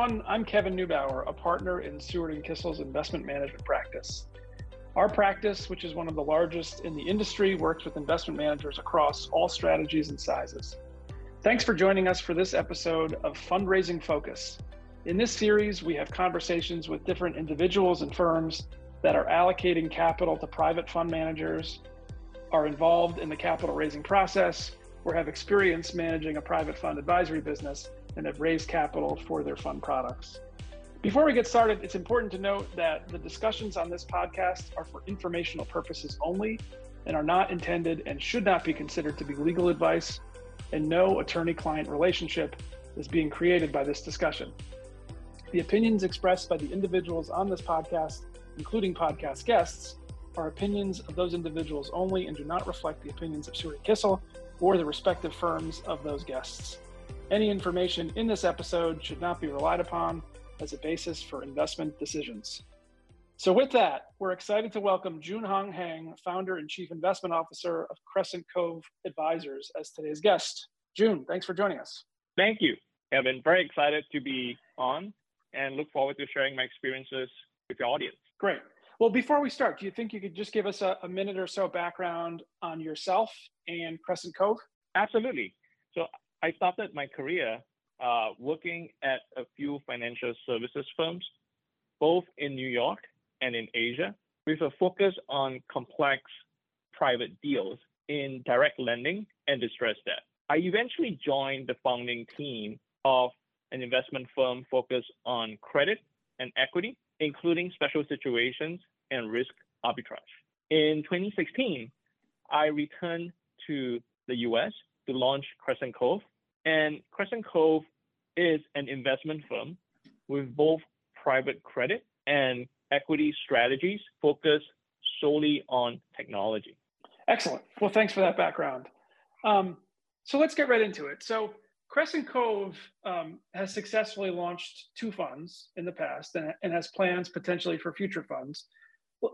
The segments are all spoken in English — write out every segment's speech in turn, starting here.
everyone. I'm Kevin Neubauer, a partner in Seward and Kissel's investment management practice. Our practice, which is one of the largest in the industry, works with investment managers across all strategies and sizes. Thanks for joining us for this episode of Fundraising Focus. In this series, we have conversations with different individuals and firms that are allocating capital to private fund managers, are involved in the capital raising process, or have experience managing a private fund advisory business and have raised capital for their fund products. Before we get started, it's important to note that the discussions on this podcast are for informational purposes only and are not intended and should not be considered to be legal advice, and no attorney client relationship is being created by this discussion. The opinions expressed by the individuals on this podcast, including podcast guests, are opinions of those individuals only and do not reflect the opinions of Seward Kissel or the respective firms of those guests. Any information in this episode should not be relied upon as a basis for investment decisions. So, with that, we're excited to welcome Junhong Heng, founder and chief investment officer of Crescent Cove Advisors, as today's guest. June, thanks for joining us. Thank you, Kevin. Very excited to be on and look forward to sharing my experiences with your audience. Great. Well, before we start, do you think you could just give us a, a minute or so background on yourself and Crescent Cove? Absolutely. So, I started my career uh, working at a few financial services firms, both in New York and in Asia, with a focus on complex private deals in direct lending and distressed debt. I eventually joined the founding team of an investment firm focused on credit and equity, including special situations and risk arbitrage. In 2016, I returned to the US to launch Crescent Cove, and Crescent Cove is an investment firm with both private credit and equity strategies focused solely on technology. Excellent. Well, thanks for that background. Um, so let's get right into it. So Crescent Cove um, has successfully launched two funds in the past and, and has plans potentially for future funds.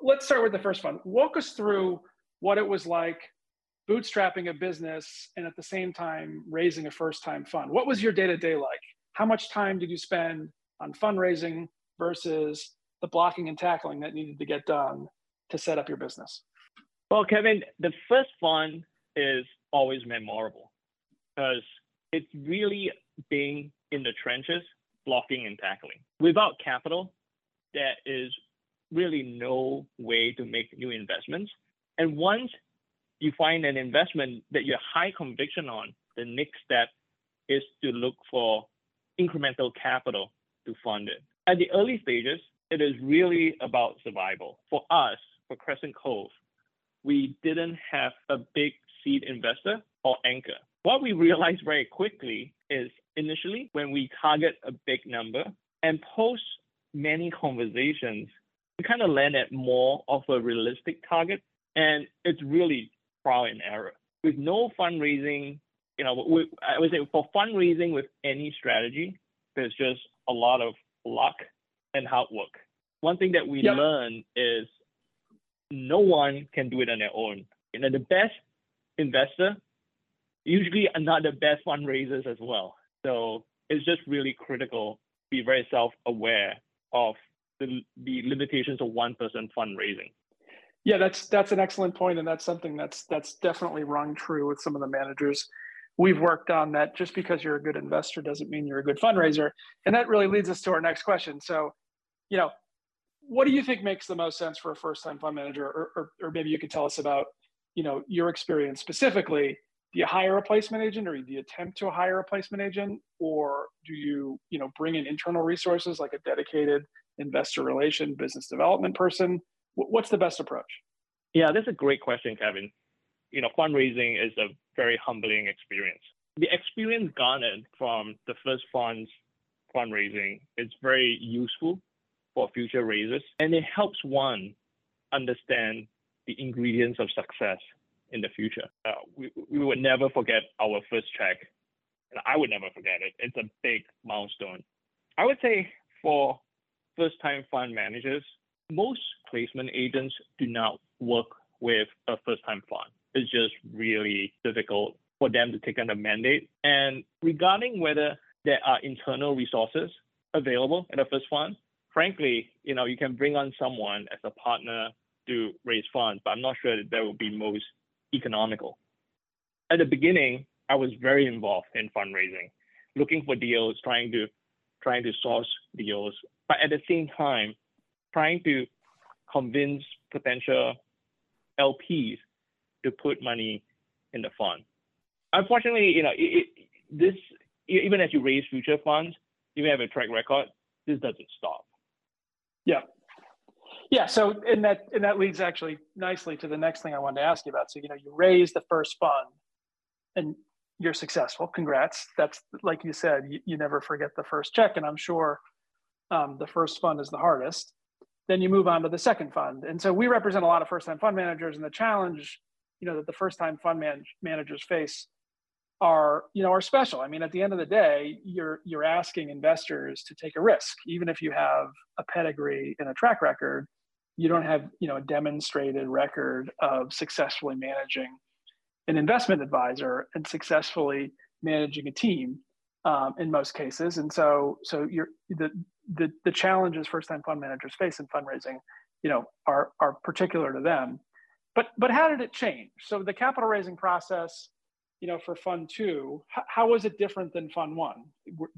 Let's start with the first fund. Walk us through what it was like bootstrapping a business and at the same time raising a first time fund. What was your day to day like? How much time did you spend on fundraising versus the blocking and tackling that needed to get done to set up your business? Well, Kevin, the first fund is always memorable because it's really being in the trenches, blocking and tackling. Without capital, there is really no way to make new investments. And once you find an investment that you're high conviction on, the next step is to look for incremental capital to fund it. At the early stages, it is really about survival. For us, for Crescent Cove, we didn't have a big seed investor or anchor. What we realized very quickly is initially when we target a big number and post many conversations, we kind of land at more of a realistic target. And it's really trial and error. With no fundraising, you know, we, I would say for fundraising with any strategy, there's just a lot of luck and hard work. One thing that we yep. learn is no one can do it on their own. You know, the best investor usually are not the best fundraisers as well. So it's just really critical to be very self-aware of the, the limitations of one person fundraising. Yeah, that's that's an excellent point, and that's something that's that's definitely rung true with some of the managers we've worked on. That just because you're a good investor doesn't mean you're a good fundraiser, and that really leads us to our next question. So, you know, what do you think makes the most sense for a first-time fund manager, or, or, or maybe you could tell us about, you know, your experience specifically. Do you hire a placement agent, or do you attempt to hire a placement agent, or do you, you know, bring in internal resources like a dedicated investor relation business development person? What's the best approach? Yeah, that's a great question, Kevin. You know, fundraising is a very humbling experience. The experience garnered from the first fund's fundraising is very useful for future raises, and it helps one understand the ingredients of success in the future. Uh, we, we would never forget our first track. and I would never forget it. It's a big milestone. I would say for first time fund managers, most placement agents do not work with a first time fund. It's just really difficult for them to take on a mandate. And regarding whether there are internal resources available in the first fund, frankly, you know, you can bring on someone as a partner to raise funds, but I'm not sure that there will be most economical. At the beginning, I was very involved in fundraising, looking for deals, trying to trying to source deals, but at the same time, trying to convince potential LPs to put money in the fund. Unfortunately, you know, it, it, this even as you raise future funds, you have a track record. This doesn't stop. Yeah, yeah. So and that and that leads actually nicely to the next thing I wanted to ask you about. So you know, you raise the first fund, and you're successful. Congrats. That's like you said, you, you never forget the first check, and I'm sure um, the first fund is the hardest. Then you move on to the second fund, and so we represent a lot of first-time fund managers, and the challenge, you know, that the first-time fund man- managers face are you know are special i mean at the end of the day you're you're asking investors to take a risk even if you have a pedigree and a track record you don't have you know a demonstrated record of successfully managing an investment advisor and successfully managing a team um, in most cases. And so, so you're the the the challenges first time fund managers face in fundraising, you know, are are particular to them. But but how did it change? So the capital raising process, you know, for fund two, how, how was it different than fund one?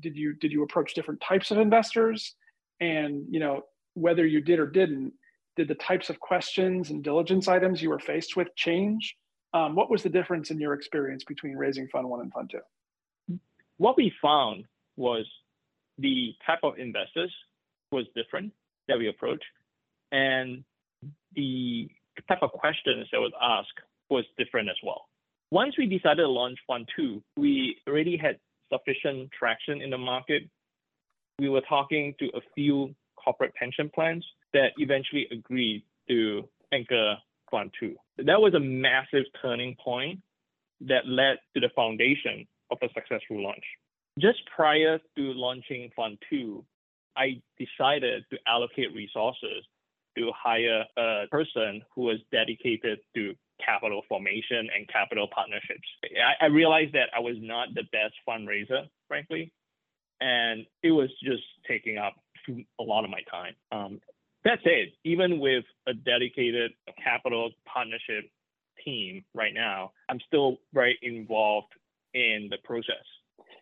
Did you did you approach different types of investors? And you know, whether you did or didn't, did the types of questions and diligence items you were faced with change? Um, what was the difference in your experience between raising Fund One and Fund Two? What we found was the type of investors was different that we approached, and the type of questions that was asked was different as well. Once we decided to launch Fund Two, we already had sufficient traction in the market. We were talking to a few corporate pension plans that eventually agreed to anchor Fund 2. That was a massive turning point that led to the foundation of a successful launch. Just prior to launching Fund 2, I decided to allocate resources to hire a person who was dedicated to capital formation and capital partnerships. I, I realized that I was not the best fundraiser, frankly, and it was just taking up a lot of my time. Um, that said, even with a dedicated capital partnership team right now, I'm still very involved in the process.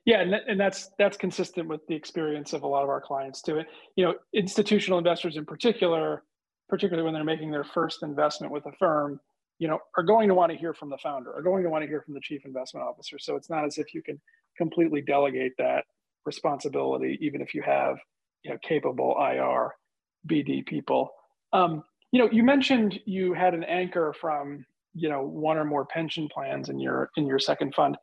Yeah, and, and that's that's consistent with the experience of a lot of our clients too. You know, institutional investors in particular, particularly when they're making their first investment with a firm, you know, are going to want to hear from the founder, are going to want to hear from the chief investment officer. So it's not as if you can completely delegate that responsibility, even if you have, you know, capable IR BD people. Um, you know, you mentioned you had an anchor from you know one or more pension plans in your in your second fund.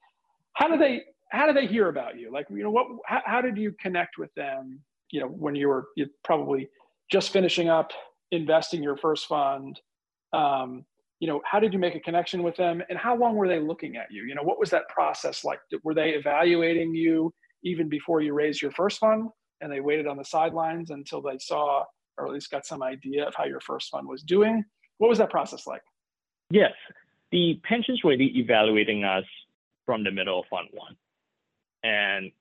How do they how do they hear about you? Like you know what how, how did you connect with them? You know when you were you probably just finishing up investing your first fund. Um, you know how did you make a connection with them and how long were they looking at you you know what was that process like were they evaluating you even before you raised your first fund and they waited on the sidelines until they saw or at least got some idea of how your first fund was doing. What was that process like? Yes, the pensions were evaluating us from the middle of fund one. And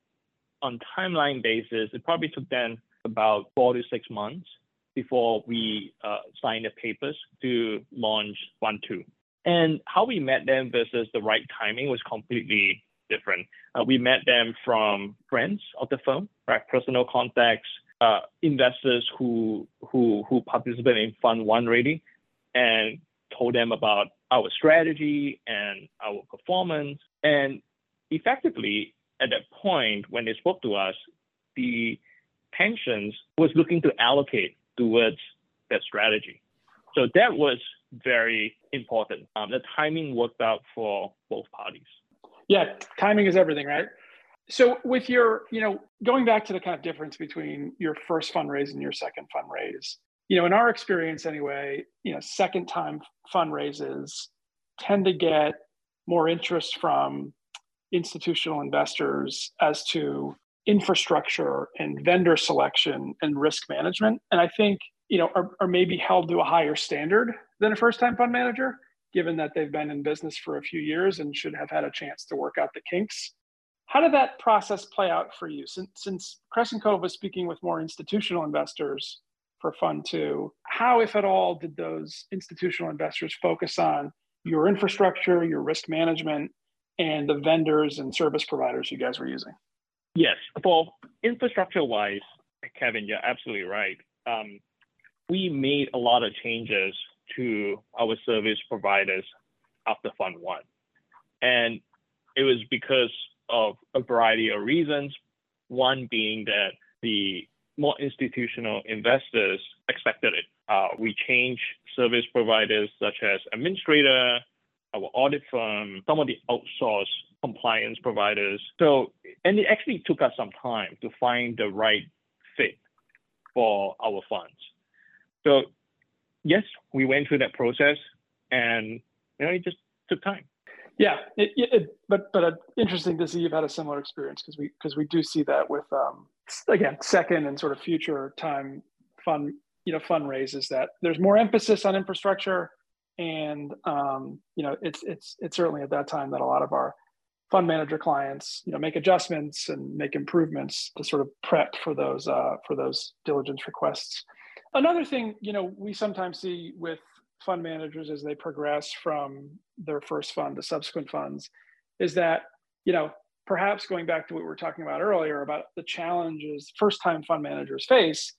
on timeline basis, it probably took them about four to six months before we uh, signed the papers to launch fund two. And how we met them versus the right timing was completely different. Uh, we met them from friends of the firm, right? Personal contacts, uh, investors who who who participate in Fund One rating and told them about our strategy and our performance. And effectively, at that point, when they spoke to us, the pensions was looking to allocate towards that strategy. So that was very important. Um, the timing worked out for both parties. Yeah, timing is everything, right? So with your, you know, going back to the kind of difference between your first fundraise and your second fundraise, you know, in our experience anyway, you know, second time fundraises tend to get more interest from institutional investors as to infrastructure and vendor selection and risk management. And I think, you know, are, are maybe held to a higher standard than a first time fund manager, given that they've been in business for a few years and should have had a chance to work out the kinks how did that process play out for you? Since, since Crescent Cove was speaking with more institutional investors for Fund Two, how, if at all, did those institutional investors focus on your infrastructure, your risk management, and the vendors and service providers you guys were using? Yes, for infrastructure wise, Kevin, you're absolutely right. Um, we made a lot of changes to our service providers after Fund One. And it was because of a variety of reasons. One being that the more institutional investors expected it. Uh, we changed service providers such as administrator, our audit firm, some of the outsourced compliance providers. So, and it actually took us some time to find the right fit for our funds. So, yes, we went through that process, and you know, it just took time. Yeah, it, it, but but uh, interesting to see you've had a similar experience because we because we do see that with um, again second and sort of future time fund you know fundraisers that there's more emphasis on infrastructure and um, you know it's it's it's certainly at that time that a lot of our fund manager clients you know make adjustments and make improvements to sort of prep for those uh, for those diligence requests. Another thing you know we sometimes see with fund managers as they progress from their first fund to subsequent funds is that you know perhaps going back to what we were talking about earlier about the challenges first time fund managers face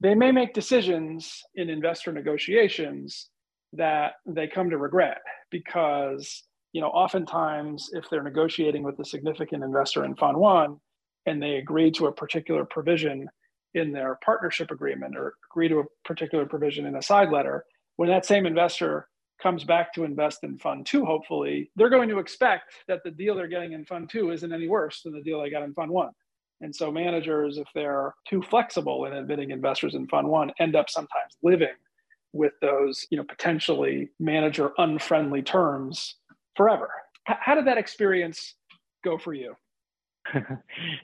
they may make decisions in investor negotiations that they come to regret because you know oftentimes if they're negotiating with a significant investor in fund one and they agree to a particular provision in their partnership agreement or agree to a particular provision in a side letter when that same investor comes back to invest in fund two hopefully they're going to expect that the deal they're getting in fund two isn't any worse than the deal they got in fund one. And so managers if they're too flexible in admitting investors in fund one end up sometimes living with those you know potentially manager unfriendly terms forever. H- how did that experience go for you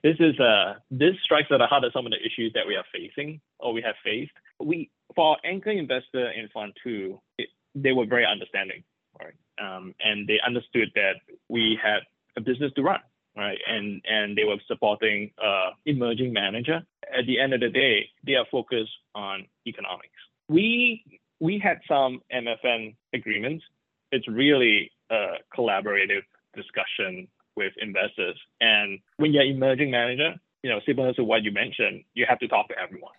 this is uh this strikes at the heart of some of the issues that we are facing or we have faced. We for our anchor investor in fund two it, they were very understanding right? Um, and they understood that we had a business to run right? And and they were supporting uh emerging manager. At the end of the day they are focused on economics. We we had some MFN agreements. It's really a collaborative discussion with investors. And when you're emerging manager, you know, similar to what you mentioned, you have to talk to everyone.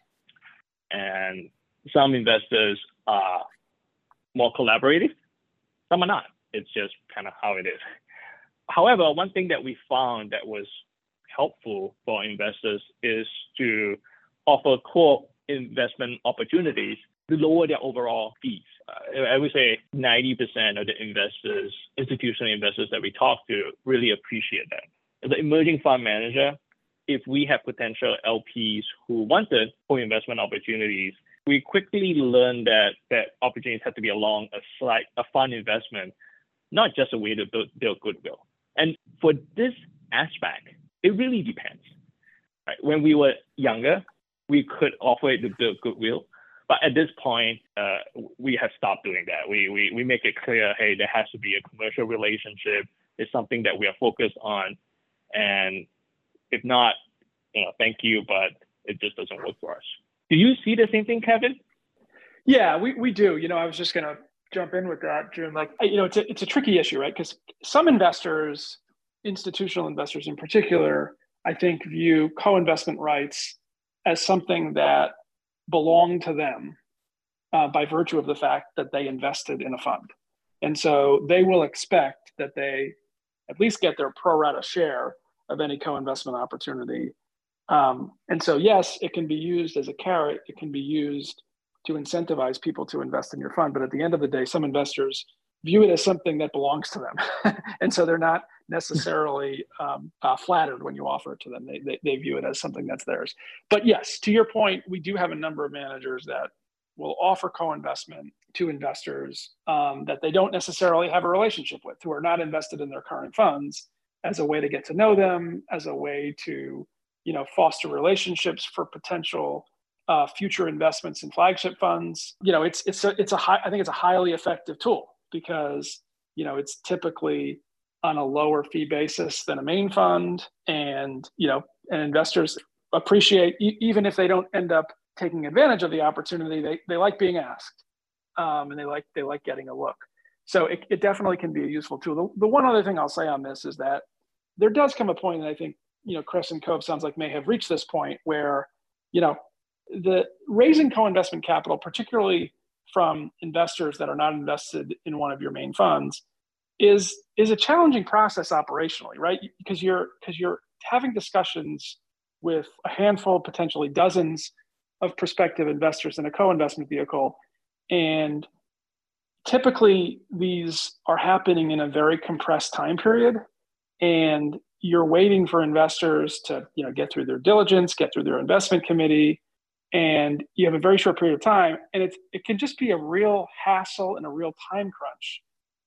And some investors are more collaborative, some are not. It's just kind of how it is. However, one thing that we found that was helpful for investors is to offer core investment opportunities lower their overall fees. Uh, I would say 90% of the investors, institutional investors that we talk to, really appreciate that. As an emerging fund manager, if we have potential LPs who wanted co-investment opportunities, we quickly learned that that opportunities have to be along a slight a fund investment, not just a way to build, build goodwill. And for this aspect, it really depends. Right? When we were younger, we could offer it to build goodwill. But at this point, uh, we have stopped doing that. We, we, we make it clear, hey, there has to be a commercial relationship. It's something that we are focused on. And if not, you know, thank you, but it just doesn't work for us. Do you see the same thing, Kevin? Yeah, we, we do. You know, I was just going to jump in with that, June. Like, you know, it's a, it's a tricky issue, right? Because some investors, institutional investors in particular, I think view co-investment rights as something that belong to them uh, by virtue of the fact that they invested in a fund. And so they will expect that they at least get their pro rata share of any co investment opportunity. Um, and so, yes, it can be used as a carrot, it can be used to incentivize people to invest in your fund. But at the end of the day, some investors view it as something that belongs to them. and so they're not necessarily um, uh, flattered when you offer it to them. They, they, they view it as something that's theirs. But yes, to your point, we do have a number of managers that will offer co-investment to investors um, that they don't necessarily have a relationship with, who are not invested in their current funds, as a way to get to know them, as a way to, you know, foster relationships for potential uh, future investments in flagship funds. You know, it's it's a it's a high. I think it's a highly effective tool because you know it's typically on a lower fee basis than a main fund. And you know and investors appreciate even if they don't end up taking advantage of the opportunity they, they like being asked um, and they like they like getting a look. So it, it definitely can be a useful tool. The, the one other thing i'll say on this is that there does come a point that i think you know crescent cove sounds like may have reached this point where you know the raising co-investment capital particularly from investors that are not invested in one of your main funds is is a challenging process operationally right? Because you're because you're having discussions with a handful potentially dozens of prospective investors in a co-investment vehicle. And typically these are happening in a very compressed time period. And you're waiting for investors to you know get through their diligence get through their investment committee and you have a very short period of time. And it, it can just be a real hassle and a real time crunch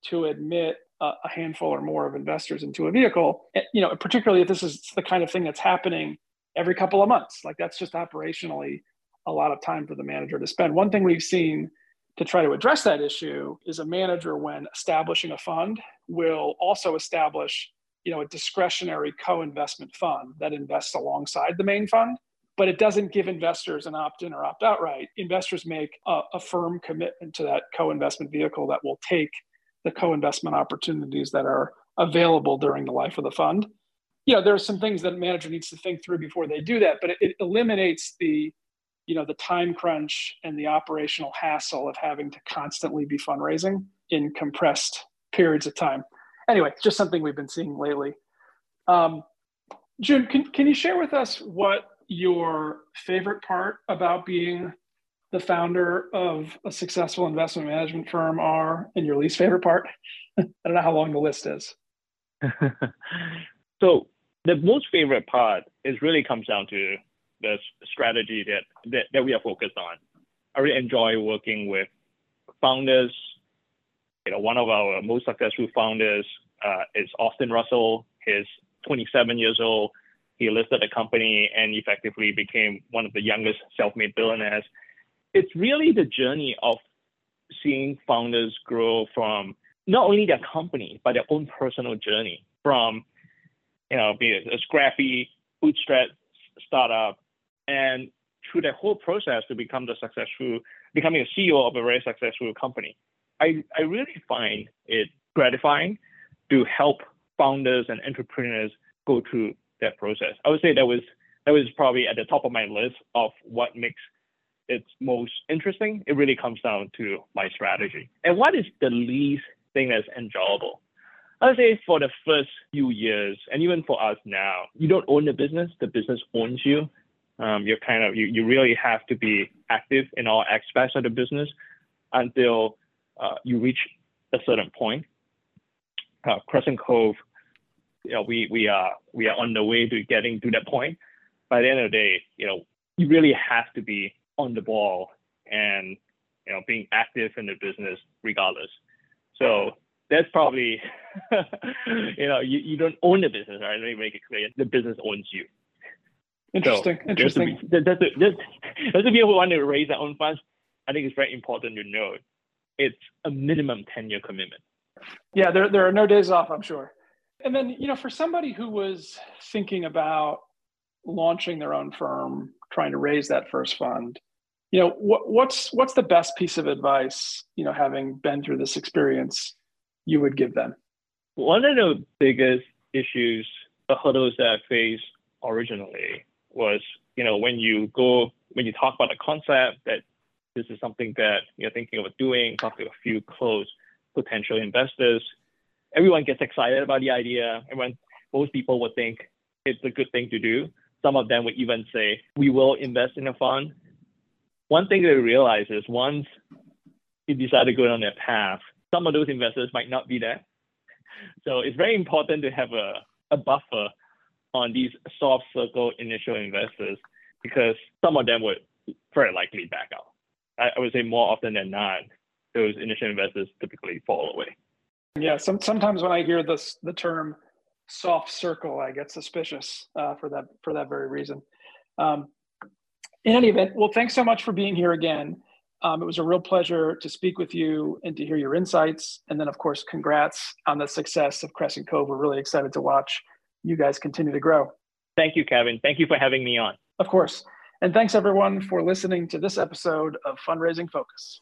to admit a, a handful or more of investors into a vehicle eh, you know particularly if this is the kind of thing that's happening every couple of months. Like that's just operationally a lot of time for the manager to spend. One thing we've seen to try to address that issue is a manager when establishing a fund will also establish you know a discretionary co-investment fund that invests alongside the main fund but it doesn't give investors an opt-in or opt-out right. Investors make a, a firm commitment to that co-investment vehicle that will take the co-investment opportunities that are available during the life of the fund. You know there are some things that a manager needs to think through before they do that but it, it eliminates the you know the time crunch and the operational hassle of having to constantly be fundraising in compressed periods of time. Anyway just something we've been seeing lately. Um, june can, can you share with us what your favorite part about being the founder of a successful investment management firm are and your least favorite part? I don't know how long the list is. so the most favorite part is really comes down to the strategy that, that, that we are focused on. I really enjoy working with founders. You know, one of our most successful founders uh, is Austin Russell. He's 27 years old. He listed a company and effectively became one of the youngest self-made billionaires. It's really the journey of seeing founders grow from not only their company but their own personal journey from you know being a scrappy bootstrap startup and through that whole process to become the successful becoming a CEO of a very successful company. I, I really find it gratifying to help founders and entrepreneurs go through that process. I would say that was that was probably at the top of my list of what makes it most interesting. It really comes down to my strategy. And what is the least thing that's enjoyable? I would say for the first few years, and even for us now, you don't own the business, the business owns you. Um, you're kind of you, you really have to be active in all aspects of the business until uh, you reach a certain point. Uh, Crescent Cove you know, we we are we are on the way to getting to that point. By the end of the day, you know, you really have to be on the ball and you know being active in the business regardless. So that's probably you know you, you don't own the business, right? Let me make it clear. The business owns you. Interesting. So Interesting. There's be, there's, there's, people who want to raise their own funds. I think it's very important to note it's a minimum 10 year commitment. Yeah, there, there are no days off, I'm sure. And then, you know, for somebody who was thinking about launching their own firm, trying to raise that first fund, you know, what, what's what's the best piece of advice, you know, having been through this experience, you would give them? One of the biggest issues, the hurdles that I faced originally was, you know, when you go, when you talk about the concept that this is something that you're thinking of doing, talk to a few close potential investors, everyone gets excited about the idea. And when most people would think it's a good thing to do, some of them would even say, we will invest in a fund. One thing they realize is once you decide to go down that path, some of those investors might not be there. So it's very important to have a, a buffer on these soft circle initial investors because some of them would very likely back out. I, I would say more often than not, those initial investors typically fall away. Yeah, some, sometimes when I hear this the term soft circle, I get suspicious uh, for that for that very reason. Um, in any event, well, thanks so much for being here again. Um, it was a real pleasure to speak with you and to hear your insights. And then, of course, congrats on the success of Crescent Cove. We're really excited to watch you guys continue to grow. Thank you, Kevin. Thank you for having me on. Of course. And thanks everyone for listening to this episode of Fundraising Focus.